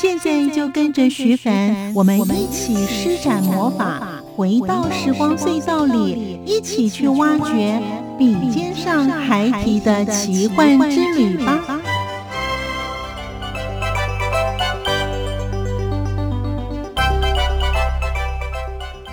现在就跟着徐凡，我们一起施展魔法，回到时光隧道里，一起去挖掘笔尖上孩提的奇幻之旅吧！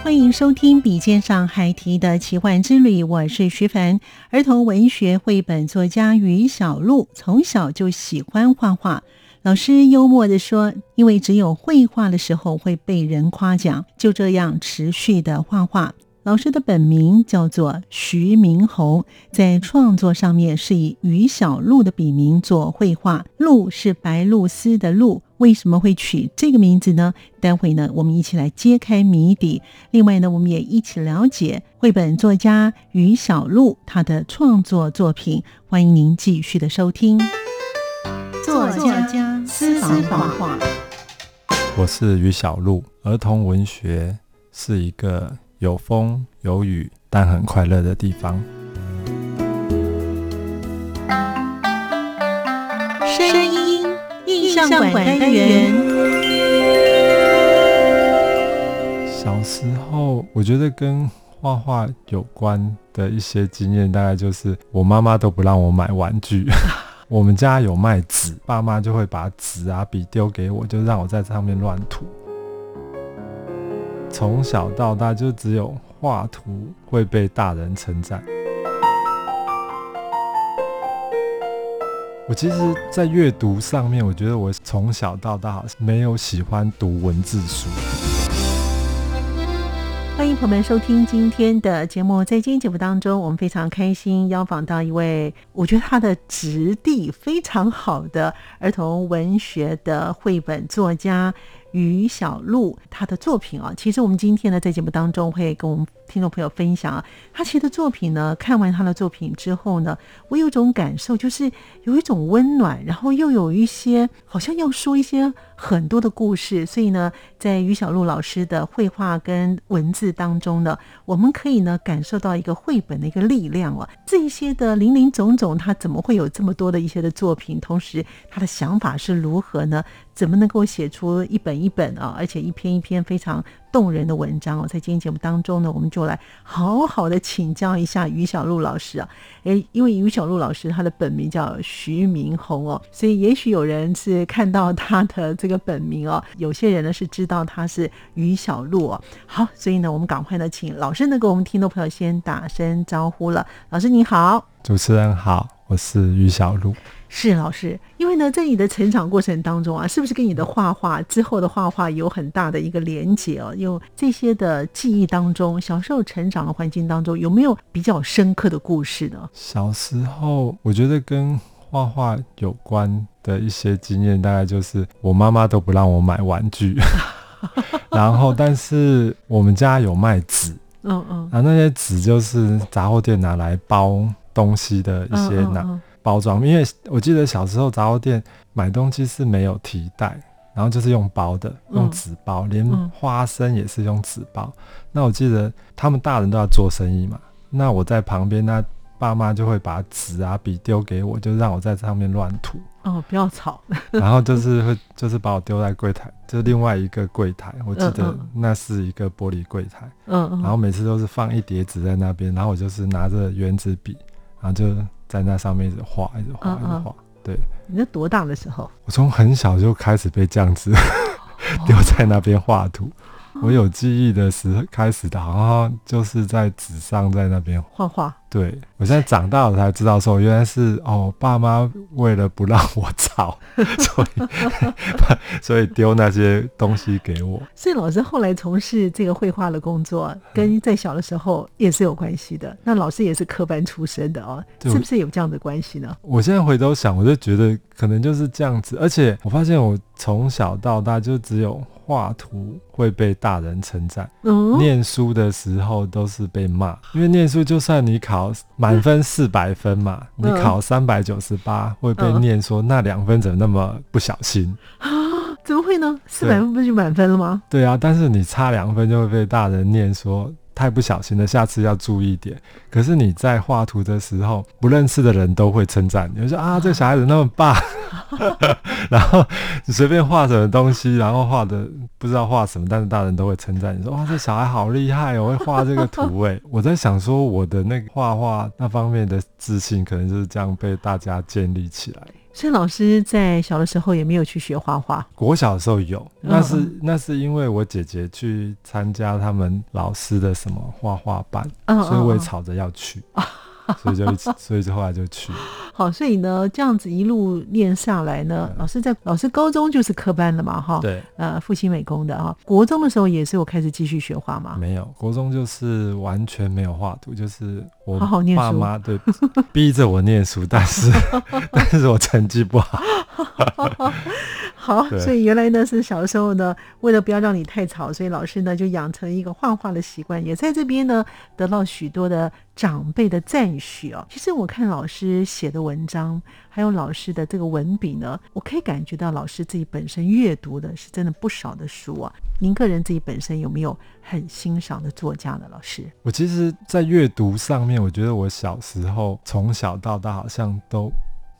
欢迎收听《笔尖上孩提的奇幻之旅》，我是徐凡，儿童文学绘本作家于小璐，从小就喜欢画画。老师幽默地说：“因为只有绘画的时候会被人夸奖，就这样持续的画画。”老师的本名叫做徐明宏，在创作上面是以于小璐的笔名做绘画，璐是白露丝的露。为什么会取这个名字呢？待会呢，我们一起来揭开谜底。另外呢，我们也一起了解绘本作家于小璐他的创作作品。欢迎您继续的收听。作家私房话，我是于小璐。儿童文学是一个有风有雨但很快乐的地方。声音印象馆单元。小时候，我觉得跟画画有关的一些经验，大概就是我妈妈都不让我买玩具。我们家有卖纸，爸妈就会把纸啊笔丢给我，就让我在上面乱涂。从小到大就只有画图会被大人称赞。我其实，在阅读上面，我觉得我从小到大没有喜欢读文字书。欢迎朋友们收听今天的节目。在今天节目当中，我们非常开心邀访到一位，我觉得他的质地非常好的儿童文学的绘本作家。于小璐，他的作品啊，其实我们今天呢，在节目当中会跟我们听众朋友分享啊，他其实的作品呢，看完他的作品之后呢，我有种感受，就是有一种温暖，然后又有一些好像要说一些很多的故事，所以呢，在于小璐老师的绘画跟文字当中呢，我们可以呢感受到一个绘本的一个力量啊，这一些的林林总总，他怎么会有这么多的一些的作品？同时，他的想法是如何呢？怎么能够写出一本一本啊，而且一篇一篇非常动人的文章哦？在今天节目当中呢，我们就来好好的请教一下于小璐老师啊。诶，因为于小璐老师他的本名叫徐明宏哦，所以也许有人是看到他的这个本名哦，有些人呢是知道他是于小璐哦。好，所以呢，我们赶快呢，请老师呢给我们听众朋友先打声招呼了。老师您好，主持人好，我是于小璐。是老师，因为呢，在你的成长过程当中啊，是不是跟你的画画之后的画画有很大的一个连结哦？有这些的记忆当中，小时候成长的环境当中，有没有比较深刻的故事呢？小时候，我觉得跟画画有关的一些经验，大概就是我妈妈都不让我买玩具，然后但是我们家有卖纸，嗯嗯，然后那些纸就是杂货店拿来包东西的一些拿。嗯嗯嗯包装，因为我记得小时候杂货店买东西是没有提袋，然后就是用包的，用纸包，连花生也是用纸包。那我记得他们大人都要做生意嘛，那我在旁边，那爸妈就会把纸啊笔丢给我，就让我在上面乱涂。哦，不要吵。然后就是会，就是把我丢在柜台，就是另外一个柜台。我记得那是一个玻璃柜台。嗯嗯。然后每次都是放一叠纸在那边，然后我就是拿着原子笔，然后就。在那上面一直画，一直画，一直画。对，你是多大的时候？我从很小就开始被这样子 丢在那边画图。我有记忆的时候开始的，好像就是在纸上在那边画画。对，我现在长大了才知道说，原来是哦，爸妈为了不让我吵，所以 所以丢那些东西给我。所以老师后来从事这个绘画的工作，跟在小的时候也是有关系的。嗯、那老师也是科班出身的哦，是不是有这样的关系呢？我现在回头想，我就觉得可能就是这样子。而且我发现我从小到大就只有。画图会被大人称赞，嗯，念书的时候都是被骂，因为念书就算你考满分四百分嘛，嗯、你考三百九十八会被念说那两分怎么那么不小心啊？怎么会呢？四百分不就满分了吗？对啊，但是你差两分就会被大人念说。太不小心了，下次要注意点。可是你在画图的时候，不认识的人都会称赞你，说啊，这小孩子那么棒。然后你随便画什么东西，然后画的不知道画什么，但是大人都会称赞你说哇，这小孩好厉害哦，会画这个图诶。我在想说，我的那个画画那方面的自信，可能就是这样被大家建立起来。所以老师在小的时候也没有去学画画。国小的时候有，那是那是因为我姐姐去参加他们老师的什么画画班，所以我也吵着要去。所以就一，所以就后来就去。好，所以呢，这样子一路练下来呢，老师在老师高中就是科班的嘛，哈。对。呃，复兴美工的哈。国中的时候也是我开始继续学画嘛。没有，国中就是完全没有画图，就是我好好念书。爸妈对逼着我念书，但是 但是我成绩不好。好，所以原来呢是小时候呢，为了不要让你太吵，所以老师呢就养成一个画画的习惯，也在这边呢得到许多的长辈的赞许哦。其实我看老师写的文章，还有老师的这个文笔呢，我可以感觉到老师自己本身阅读的是真的不少的书啊。您个人自己本身有没有很欣赏的作家呢？老师，我其实，在阅读上面，我觉得我小时候从小到大好像都。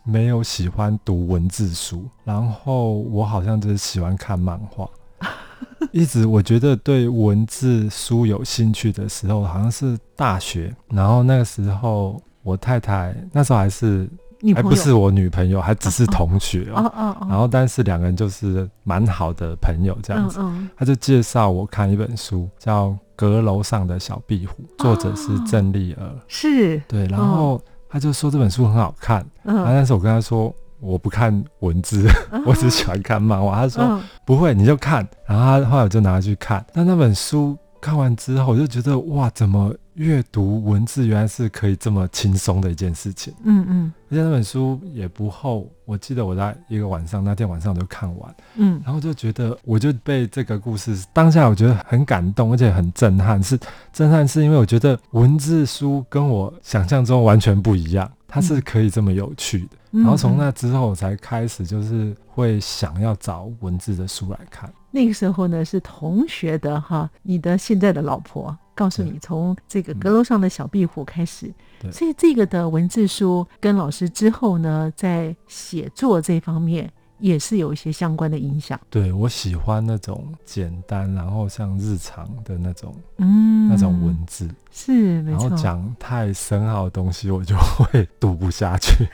没有喜欢读文字书，然后我好像就是喜欢看漫画。一直我觉得对文字书有兴趣的时候，好像是大学。然后那个时候，我太太那时候还是还不是我女朋友，还只是同学哦。然后但是两个人就是蛮好的朋友这样子。他就介绍我看一本书，叫《阁楼上的小壁虎》，作者是郑丽儿。是，对，然后。他就说这本书很好看，嗯，但是我跟他说我不看文字，嗯、我只喜欢看漫画。他说、嗯、不会，你就看。然后他后来我就拿去看，那那本书看完之后，我就觉得哇，怎么？阅读文字原来是可以这么轻松的一件事情，嗯嗯，而且那本书也不厚，我记得我在一个晚上，那天晚上我就看完，嗯，然后就觉得我就被这个故事当下我觉得很感动，而且很震撼，是震撼是因为我觉得文字书跟我想象中完全不一样，它是可以这么有趣的，嗯、然后从那之后我才开始就是会想要找文字的书来看。那个时候呢是同学的哈，你的现在的老婆。告诉你，从这个阁楼上的小壁虎开始，所以这个的文字书跟老师之后呢，在写作这方面。也是有一些相关的影响。对，我喜欢那种简单，然后像日常的那种，嗯，那种文字是。然后讲太深奥的东西，我就会读不下去。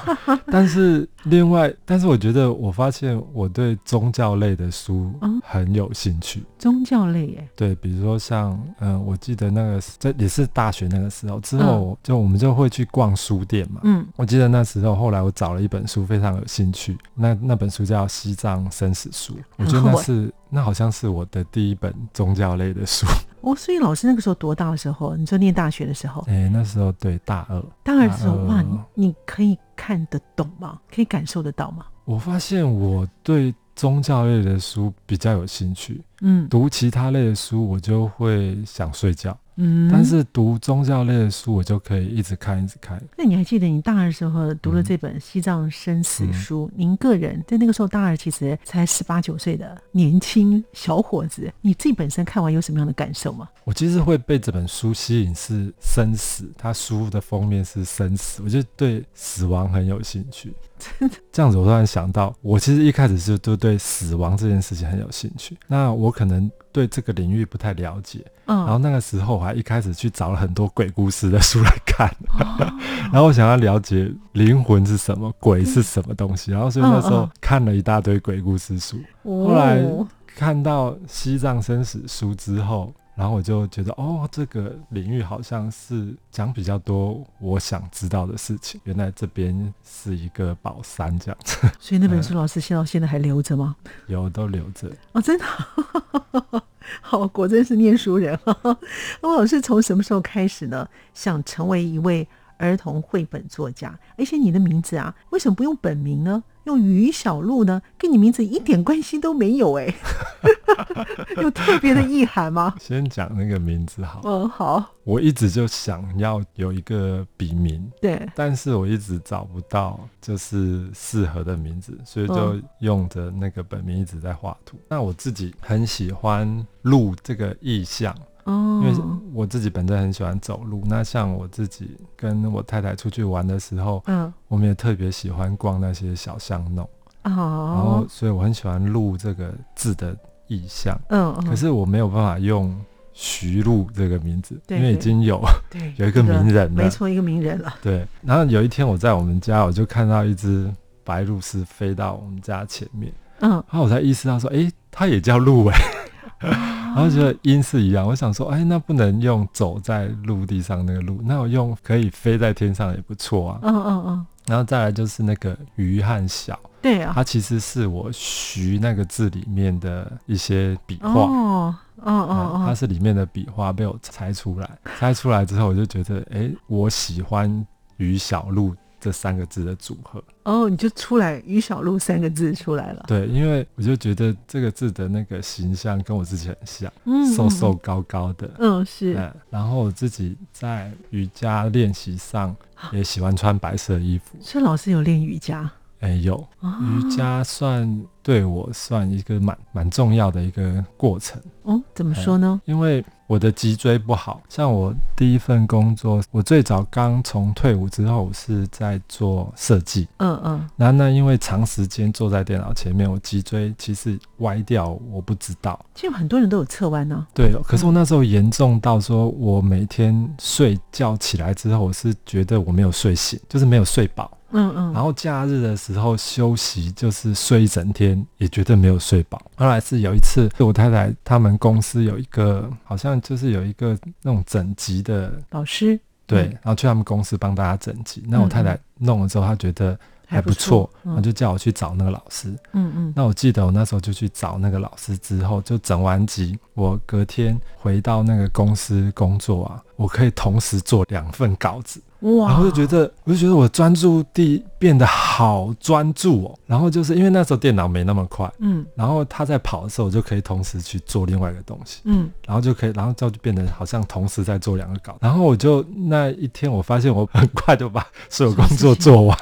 但是另外，但是我觉得，我发现我对宗教类的书很有兴趣。嗯、宗教类耶？对，比如说像，嗯、呃，我记得那个这也是大学那个时候之后，就我们就会去逛书店嘛。嗯，我记得那时候，后来我找了一本书，非常有兴趣。那那本书叫《西藏生死书》，我觉得那是那好像是我的第一本宗教类的书。哦，所以老师那个时候多大的时候？你说念大学的时候？哎、欸，那时候对大二。大二的时候，哇，你可以看得懂吗？可以感受得到吗？我发现我对宗教类的书比较有兴趣。嗯，读其他类的书，我就会想睡觉。嗯，但是读宗教类的书，我就可以一直看，一直看。那你还记得你大二的时候读了这本《西藏生死书》？嗯，您个人在那个时候大二，其实才十八九岁的年轻小伙子，你自己本身看完有什么样的感受吗？我其实会被这本书吸引，是生死。它书的封面是生死，我就对死亡很有兴趣。真的，这样子我突然想到，我其实一开始是都对死亡这件事情很有兴趣。那我可能。对这个领域不太了解，嗯，然后那个时候我还一开始去找了很多鬼故事的书来看，哦、然后我想要了解灵魂是什么，鬼是什么东西，然后所以那时候看了一大堆鬼故事书，嗯嗯、后来看到《西藏生死书》之后，然后我就觉得，哦，这个领域好像是讲比较多我想知道的事情。原来这边是一个宝山这样子。所以那本书老师现到现在还留着吗？有，都留着。哦，真的。好，果真是念书人。那老师从什么时候开始呢？想成为一位儿童绘本作家？而且你的名字啊，为什么不用本名呢？用于小璐呢，跟你名字一点关系都没有哎，有特别的意涵吗？先讲那个名字好。嗯，好。我一直就想要有一个笔名，对，但是我一直找不到就是适合的名字，所以就用着那个本名一直在画图。那我自己很喜欢“鹿”这个意象。哦，因为我自己本身很喜欢走路，那像我自己跟我太太出去玩的时候，嗯，我们也特别喜欢逛那些小巷弄，哦，然后所以我很喜欢“路”这个字的意象，嗯，嗯。可是我没有办法用徐璐这个名字，因为已经有对 有一个名人了，没错，一个名人了，对。然后有一天我在我们家，我就看到一只白鹭鸶飞到我们家前面，嗯，然后我才意识到说，哎，它也叫鹿哎。然后觉得音是一样，我想说，哎，那不能用走在陆地上那个路，那我用可以飞在天上也不错啊。嗯嗯嗯。然后再来就是那个鱼和小，对啊，它其实是我徐那个字里面的一些笔画。哦哦哦，它是里面的笔画被我猜出来，猜出来之后我就觉得，哎，我喜欢于小璐。这三个字的组合哦，你就出来“于小璐”三个字出来了。对，因为我就觉得这个字的那个形象跟我自己很像，嗯，瘦瘦高高的，嗯，是。然后我自己在瑜伽练习上也喜欢穿白色衣服。所以老师有练瑜伽？哎，有。瑜伽算对我算一个蛮蛮重要的一个过程。哦，怎么说呢？因为。我的脊椎不好，像我第一份工作，我最早刚从退伍之后，我是在做设计。嗯嗯。然后呢，因为长时间坐在电脑前面，我脊椎其实歪掉，我不知道。其实很多人都有侧弯呢。对，可是我那时候严重到说，我每天睡觉起来之后，我是觉得我没有睡醒，就是没有睡饱。嗯嗯，然后假日的时候休息，就是睡一整天，也绝对没有睡饱。后来是有一次，我太太他们公司有一个，好像就是有一个那种整集的老师，对，然后去他们公司帮大家整集。那我太太弄了之后，她觉得还不错，然后就叫我去找那个老师。嗯嗯，那我记得我那时候就去找那个老师之后，就整完集，我隔天回到那个公司工作啊，我可以同时做两份稿子。哇！然后就觉得，我就觉得我专注力变得好专注哦。然后就是因为那时候电脑没那么快，嗯，然后他在跑的时候，我就可以同时去做另外一个东西，嗯，然后就可以，然后就变得好像同时在做两个稿。然后我就那一天，我发现我很快就把所有工作做完，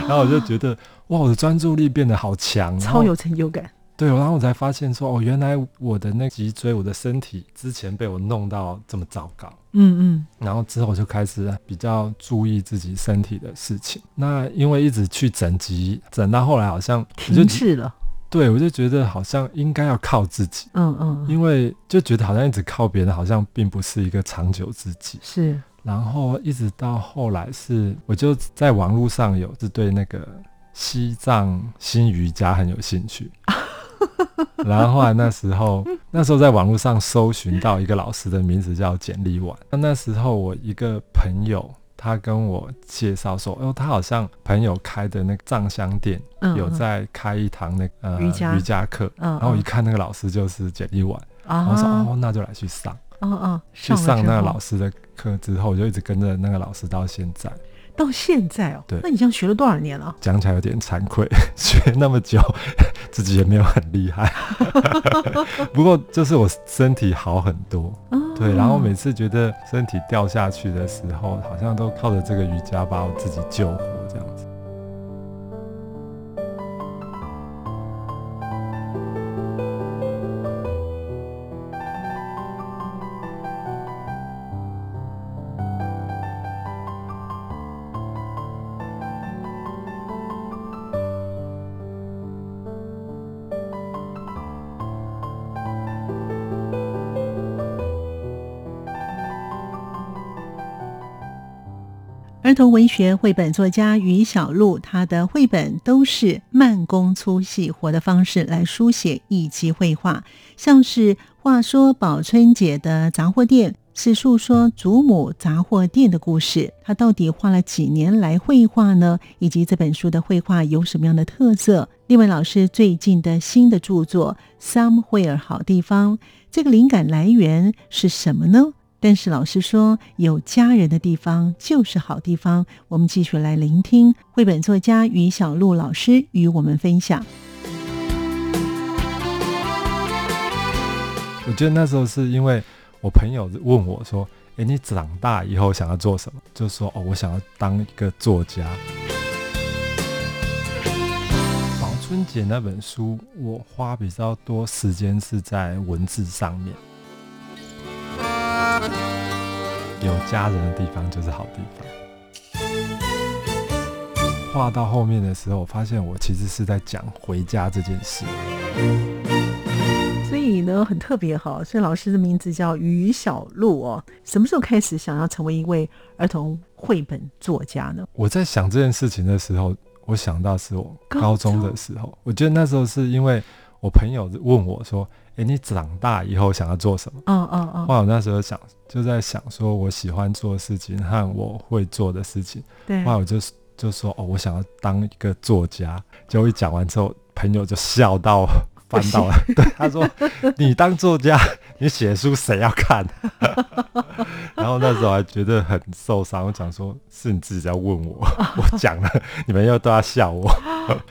然后我就觉得哇，我的专注力变得好强，超有成就感。对，然后我才发现说，哦，原来我的那脊椎，我的身体之前被我弄到这么糟糕。嗯嗯。然后之后我就开始比较注意自己身体的事情。那因为一直去整脊，整到后来好像停滞了。对，我就觉得好像应该要靠自己。嗯嗯。因为就觉得好像一直靠别人，好像并不是一个长久之计。是。然后一直到后来是，我就在网络上有是对那个西藏新瑜伽很有兴趣。然后后来那时候，那时候在网络上搜寻到一个老师的名字叫简立婉。那那时候我一个朋友，他跟我介绍说，哦，他好像朋友开的那个藏香店，有在开一堂那个呃瑜伽瑜伽课。然后我一看那个老师就是简立婉，然后我说哦，那就来去上。去上那个老师的课之后，我就一直跟着那个老师到现在。到现在哦，对，那你这样学了多少年了？讲起来有点惭愧，学那么久，自己也没有很厉害。不过就是我身体好很多，哦、对，然后每次觉得身体掉下去的时候，好像都靠着这个瑜伽把我自己救活，童文学绘本作家于小璐，她的绘本都是慢工出细活的方式来书写以及绘画，像是话说宝春姐的杂货店，是诉说祖母杂货店的故事。她到底花了几年来绘画呢？以及这本书的绘画有什么样的特色？另外老师最近的新的著作《Somewhere 好地方》，这个灵感来源是什么呢？但是老师说，有家人的地方就是好地方。我们继续来聆听绘本作家于小璐老师与我们分享。我觉得那时候是因为我朋友问我说：“诶，你长大以后想要做什么？”就说：“哦，我想要当一个作家。”宝春姐那本书，我花比较多时间是在文字上面。有家人的地方就是好地方。画到后面的时候，我发现我其实是在讲回家这件事。所以呢，很特别哈。所以老师的名字叫于小璐哦。什么时候开始想要成为一位儿童绘本作家呢？我在想这件事情的时候，我想到是我高中的时候。我觉得那时候是因为我朋友问我说。哎，你长大以后想要做什么？嗯嗯嗯。后来我那时候想，就在想说我喜欢做的事情和我会做的事情。对。后来我就就说哦，我想要当一个作家。结果一讲完之后，朋友就笑到 翻到了。对，他说：“你当作家，你写书谁要看？” 然后那时候还觉得很受伤。我讲说，是你自己在问我，我讲了，你们又都要笑我。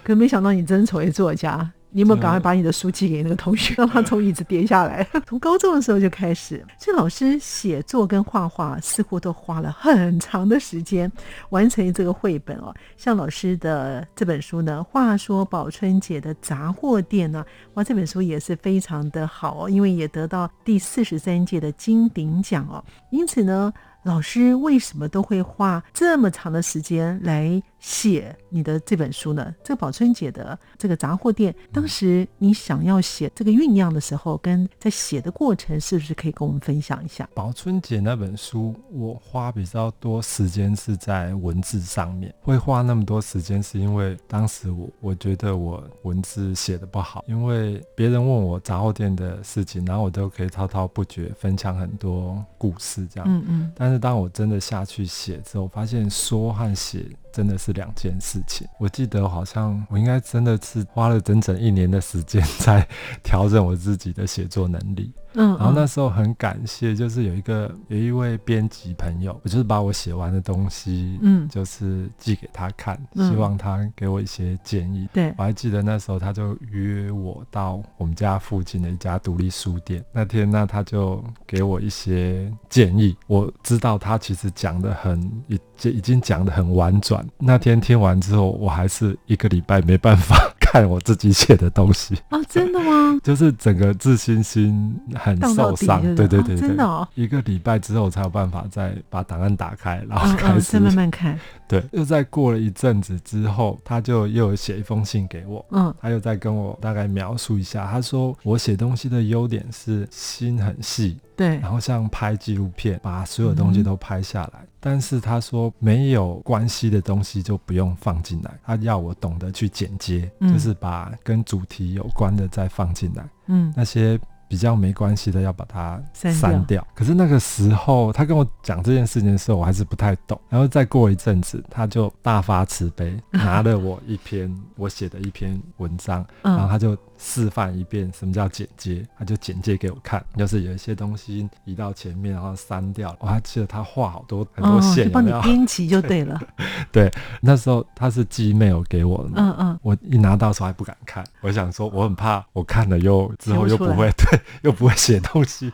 可没想到你真成为作家。你有没有赶快把你的书寄给那个同学，让他从椅子跌下来？从高中的时候就开始，所以老师写作跟画画似乎都花了很长的时间完成这个绘本哦。像老师的这本书呢，话说宝春姐的杂货店呢，哇，这本书也是非常的好哦，因为也得到第四十三届的金鼎奖哦。因此呢，老师为什么都会花这么长的时间来写你的这本书呢？这个宝春姐的这个杂货店，当时你想要写这个酝酿的时候，跟在写的过程，是不是可以跟我们分享一下？宝春姐那本书，我花比较多时间是在文字上面。会花那么多时间，是因为当时我我觉得我文字写的不好，因为别人问我杂货店的事情，然后我都可以滔滔不绝分享很多故事这样。嗯嗯。但是当我真的下去写之后，发现说和写。真的是两件事情。我记得好像我应该真的是花了整整一年的时间在调整我自己的写作能力。嗯，然后那时候很感谢，就是有一个有一位编辑朋友，我就是把我写完的东西，嗯，就是寄给他看，嗯，希望他给我一些建议。对，我还记得那时候他就约我到我们家附近的一家独立书店。那天呢，他就给我一些建议。我知道他其实讲的很已已经讲的很婉转。那天听完之后，我还是一个礼拜没办法。看我自己写的东西。啊，真的吗？就是整个自信心很受伤，对对对对，真的哦。一个礼拜之后才有办法再把档案打开，然后开始。再慢慢看。对，又再过了一阵子之后，他就又有写一封信给我，嗯，他又在跟我大概描述一下，他说我写东西的优点是心很细，对，然后像拍纪录片，把所有东西都拍下来。但是他说没有关系的东西就不用放进来，他要我懂得去剪接，就是把跟主题有关的再放进来，嗯，那些。比较没关系的，要把它删掉。可是那个时候，他跟我讲这件事情的时候，我还是不太懂。然后再过一阵子，他就大发慈悲，拿了我一篇我写的一篇文章，然后他就示范一遍什么叫剪接，他就剪接给我看，就是有一些东西移到前面，然后删掉。我还记得他画好多很多线，帮你编辑就对了。对，那时候他是寄 mail 给我的嘛，嗯嗯，我一拿到时候还不敢看，我想说我很怕我看了又之后又不会对。又不会写东西，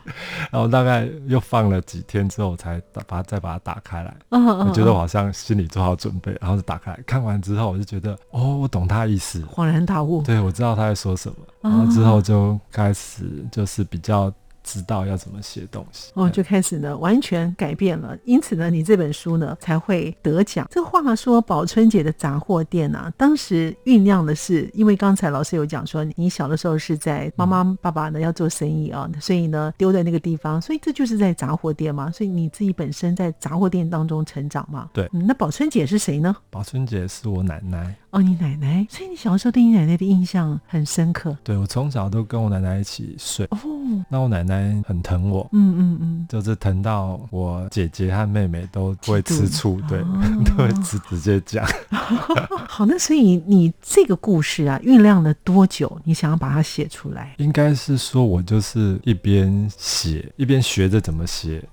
然后大概又放了几天之后，才把它再把它打开来。Uh, uh, uh. 我觉得我好像心里做好准备，然后就打开来看完之后，我就觉得哦，我懂他意思，恍然大悟。对，我知道他在说什么，然后之后就开始就是比较知道要怎么写东西。哦，就开始呢，完全改变了。因此呢，你这本书呢才会得奖。这话说，宝春姐的杂货店啊，当时酝酿的是，因为刚才老师有讲说，你小的时候是在妈妈爸爸呢要做生意啊，所以呢丢在那个地方，所以这就是在杂货店嘛。所以你自己本身在杂货店当中成长嘛。对，嗯，那宝春姐是谁呢？宝春姐是我奶奶。哦，你奶奶，所以你小时候对你奶奶的印象很深刻。对，我从小都跟我奶奶一起睡。哦，那我奶奶很疼我。嗯嗯嗯，就是疼到我姐姐和妹妹都会吃醋，对，哦、都会直直接讲。好，那所以你这个故事啊，酝酿了多久？你想要把它写出来？应该是说，我就是一边写一边学着怎么写。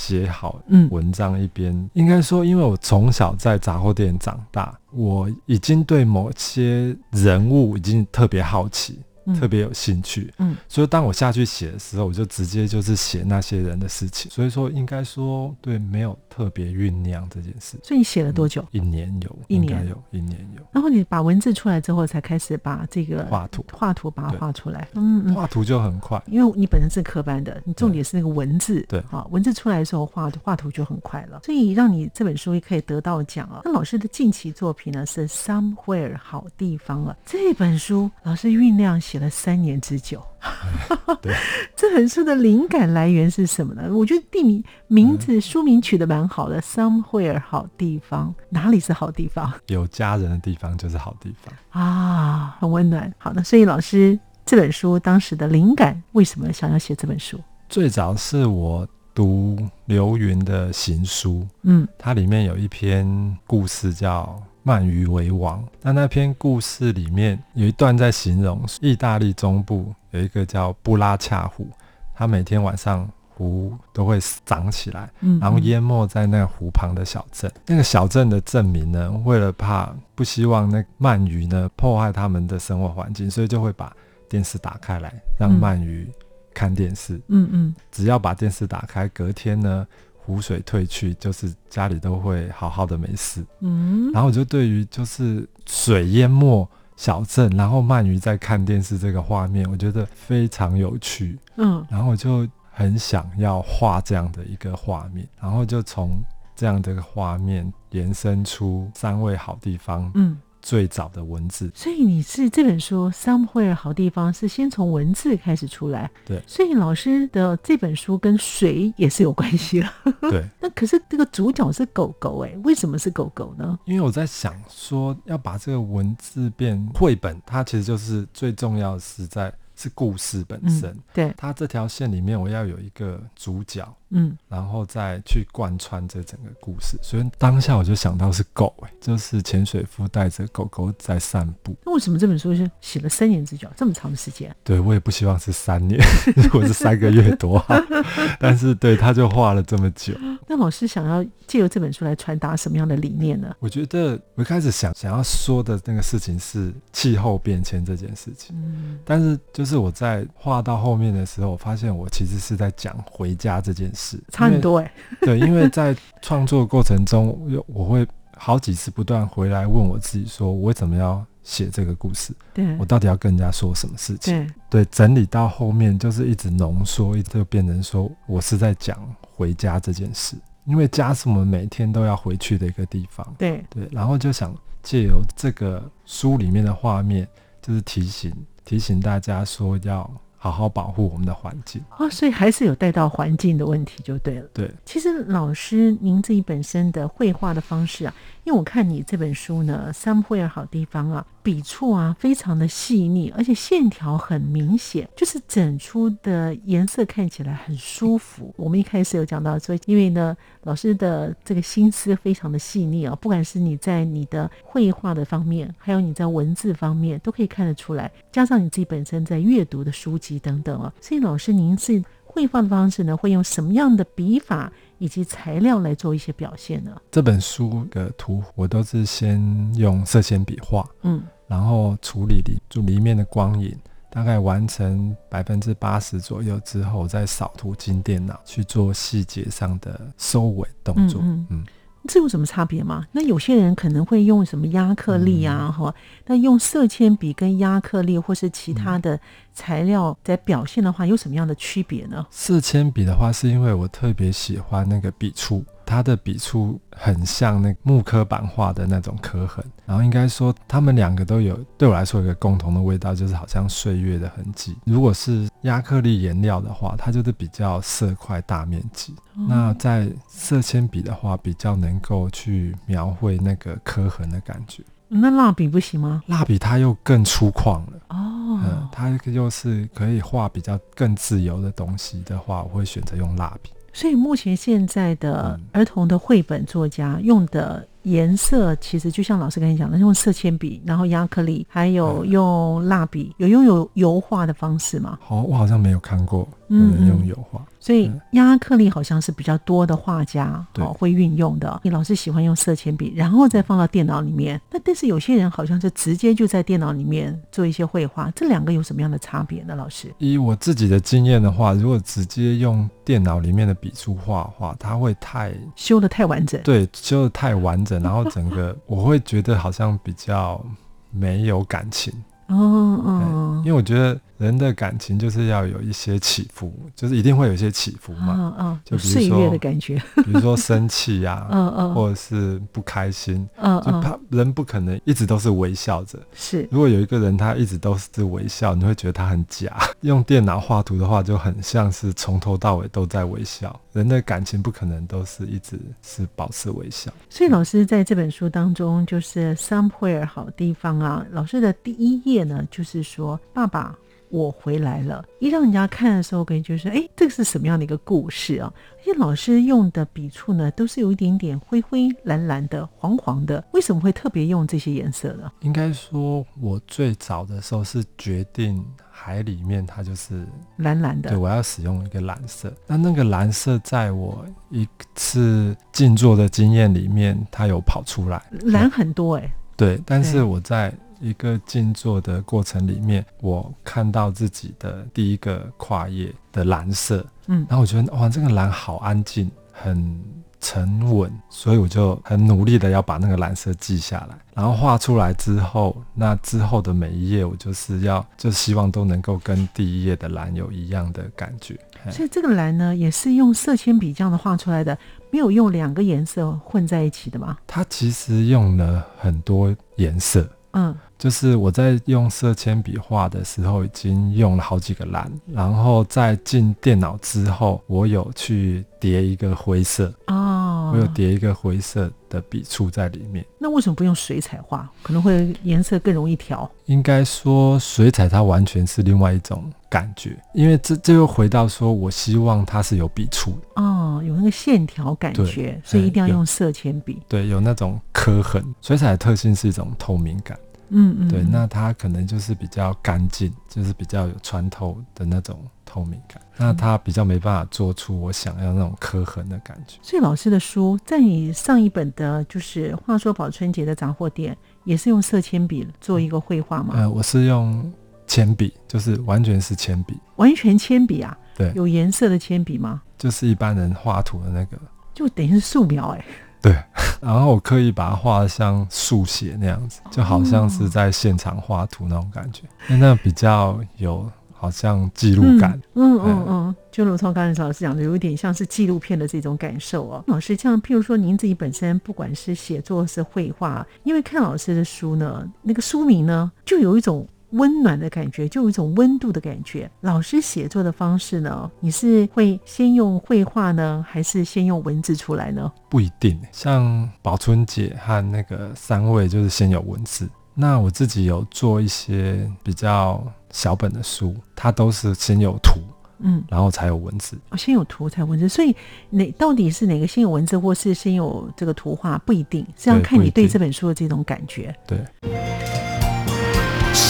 写好文章一边，嗯、应该说，因为我从小在杂货店长大，我已经对某些人物已经特别好奇。特别有兴趣，嗯，所以当我下去写的时候，我就直接就是写那些人的事情。所以说，应该说对，没有特别酝酿这件事。所以你写了多久？一年有，一年有，一年有。然后你把文字出来之后，才开始把这个画图，画图把它画出来。嗯嗯，画图就很快，因为你本身是科班的，你重点是那个文字，对，好，文字出来的时候画画图就很快了。所以让你这本书也可以得到奖啊。那老师的近期作品呢是 Somewhere 好地方啊。这本书老师酝酿写了三年之。久，对，这本书的灵感来源是什么呢？我觉得地名名字、书名取得蛮好的，嗯，Somewhere 好地方，哪里是好地方？有家人的地方就是好地方啊，很温暖。好的，所以老师这本书当时的灵感，为什么想要写这本书？最早是我读刘云的行书，嗯，它里面有一篇故事叫。鳗鱼为王。那那篇故事里面有一段在形容意大利中部有一个叫布拉恰湖，它每天晚上湖都会涨起来，然后淹没在那个湖旁的小镇。那个小镇的镇民呢，为了怕不希望那鳗鱼呢破坏他们的生活环境，所以就会把电视打开来让鳗鱼看电视。嗯嗯，只要把电视打开，隔天呢。湖水退去，就是家里都会好好的没事。嗯，然后我就对于就是水淹没小镇，然后鳗鱼在看电视这个画面，我觉得非常有趣。嗯，然后我就很想要画这样的一个画面，然后就从这样的一个画面延伸出三位好地方。嗯。最早的文字，所以你是这本书《Somewhere 好地方》是先从文字开始出来，对。所以老师的这本书跟水也是有关系了，对。那可是这个主角是狗狗，哎，为什么是狗狗呢？因为我在想说，要把这个文字变绘本，它其实就是最重要的是在。是故事本身，嗯、对，它这条线里面，我要有一个主角，嗯，然后再去贯穿这整个故事。所以当下我就想到是狗，哎，就是潜水夫带着狗狗在散步。那为什么这本书是写了三年之久，这么长的时间？对，我也不希望是三年，如果是三个月多好，但是对，他就画了这么久。那老师想要借由这本书来传达什么样的理念呢？我觉得我一开始想想要说的那个事情是气候变迁这件事情，嗯，但是就。是我在画到后面的时候，我发现我其实是在讲回家这件事，差很多哎。对，因为在创作过程中，我会好几次不断回来问我自己：说我为什么要写这个故事？对，我到底要跟人家说什么事情？对，对，整理到后面就是一直浓缩，一直就变成说我是在讲回家这件事，因为家是我们每天都要回去的一个地方。对对，然后就想借由这个书里面的画面，就是提醒。提醒大家说要好好保护我们的环境哦，所以还是有带到环境的问题就对了。对，其实老师您自己本身的绘画的方式啊。因为我看你这本书呢，Somewhere 好地方啊，笔触啊非常的细腻，而且线条很明显，就是整出的颜色看起来很舒服。我们一开始有讲到说，因为呢，老师的这个心思非常的细腻啊，不管是你在你的绘画的方面，还有你在文字方面，都可以看得出来。加上你自己本身在阅读的书籍等等哦，所以老师您是绘画的方式呢，会用什么样的笔法？以及材料来做一些表现呢？这本书的图我都是先用色铅笔画，嗯，然后处理里就里面的光影，大概完成百分之八十左右之后，再扫图进电脑去做细节上的收尾动作。嗯，嗯，嗯，这有什么差别吗？那有些人可能会用什么压克力啊，哈、嗯，那用色铅笔跟压克力或是其他的材料在表现的话，有什么样的区别呢？色铅笔的话，是因为我特别喜欢那个笔触。它的笔触很像那木刻版画的那种刻痕，然后应该说他们两个都有对我来说有一个共同的味道，就是好像岁月的痕迹。如果是亚克力颜料的话，它就是比较色块大面积；哦、那在色铅笔的话，比较能够去描绘那个刻痕的感觉。那蜡笔不行吗？蜡笔它又更粗犷了哦，嗯，它又是可以画比较更自由的东西的话，我会选择用蜡笔。所以目前现在的儿童的绘本作家用的颜色，其实就像老师跟你讲的，用色铅笔，然后压克力，还有用蜡笔，有拥有油画的方式吗？好，我好像没有看过有人用油画。所以亚克力好像是比较多的画家哦会运用的。你老是喜欢用色铅笔，然后再放到电脑里面。那但是有些人好像是直接就在电脑里面做一些绘画，这两个有什么样的差别呢？老师，以我自己的经验的话，如果直接用电脑里面的笔触画画，它会太修的太完整。对，修的太完整，然后整个 我会觉得好像比较没有感情。哦哦，因为我觉得。人的感情就是要有一些起伏，就是一定会有一些起伏嘛。嗯嗯，就岁月的感觉，比如说生气呀，嗯嗯，或者是不开心，嗯就怕人不可能一直都是微笑着。是，如果有一个人他一直都是微笑，你会觉得他很假。用电脑画图的话，就很像是从头到尾都在微笑。人的感情不可能都是一直是保持微笑。所以老师在这本书当中，就是 somewhere 好地方啊。老师的第一页呢，就是说爸爸。我回来了，一让人家看的时候，感觉是哎，这个是什么样的一个故事啊？而且老师用的笔触呢，都是有一点点灰灰蓝蓝的、黄黄的，为什么会特别用这些颜色呢？应该说，我最早的时候是决定海里面它就是蓝蓝的，对，我要使用一个蓝色。那那个蓝色在我一次静坐的经验里面，它有跑出来，蓝很多哎、欸。对，但是我在。一个静坐的过程里面，我看到自己的第一个跨页的蓝色，嗯，然后我觉得哇，这个蓝好安静，很沉稳，所以我就很努力的要把那个蓝色记下来，然后画出来之后，那之后的每一页我就是要，就希望都能够跟第一页的蓝有一样的感觉。所以这个蓝呢，也是用色铅笔这样的画出来的，没有用两个颜色混在一起的吗？它其实用了很多颜色。嗯，就是我在用色铅笔画的时候，已经用了好几个蓝，然后在进电脑之后，我有去叠一个灰色哦，我有叠一个灰色的笔触在里面。那为什么不用水彩画？可能会颜色更容易调。应该说水彩它完全是另外一种感觉，因为这这又回到说我希望它是有笔触哦，有那个线条感觉，所以一定要用色铅笔。对，有那种刻痕。水彩的特性是一种透明感。嗯嗯，对，那它可能就是比较干净，就是比较有穿透的那种透明感。嗯、那它比较没办法做出我想要那种刻痕的感觉。所以老师的书在你上一本的，就是话说宝春节的杂货店，也是用色铅笔做一个绘画吗？呃，我是用铅笔，就是完全是铅笔，完全铅笔啊？对，有颜色的铅笔吗？就是一般人画图的那个，就等于是素描哎、欸。对，然后我刻意把它画的像速写那样子，就好像是在现场画图那种感觉，那比较有好像记录感。嗯嗯嗯，嗯，就如同刚才老师讲的，有一点像是纪录片的这种感受哦。老师，这样譬如说您自己本身不管是写作是绘画，因为看老师的书呢，那个书名呢，就有一种。温暖的感觉，就有一种温度的感觉。老师写作的方式呢？你是会先用绘画呢，还是先用文字出来呢？不一定。像宝春姐和那个三位，就是先有文字。那我自己有做一些比较小本的书，它都是先有图，嗯，然后才有文字。哦，先有图才有文字。所以哪到底是哪个先有文字，或是先有这个图画，不一定，是要看你对这本书的这种感觉。对。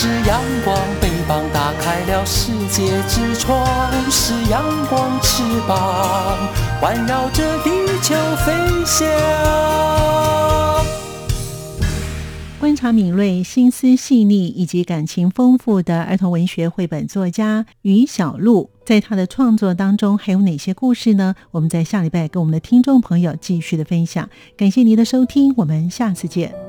是阳光，翅膀打开了世界之窗；是阳光，翅膀环绕着地球飞翔。观察敏锐、心思细腻以及感情丰富的儿童文学绘本作家于小璐，在他的创作当中还有哪些故事呢？我们在下礼拜跟我们的听众朋友继续的分享。感谢您的收听，我们下次见。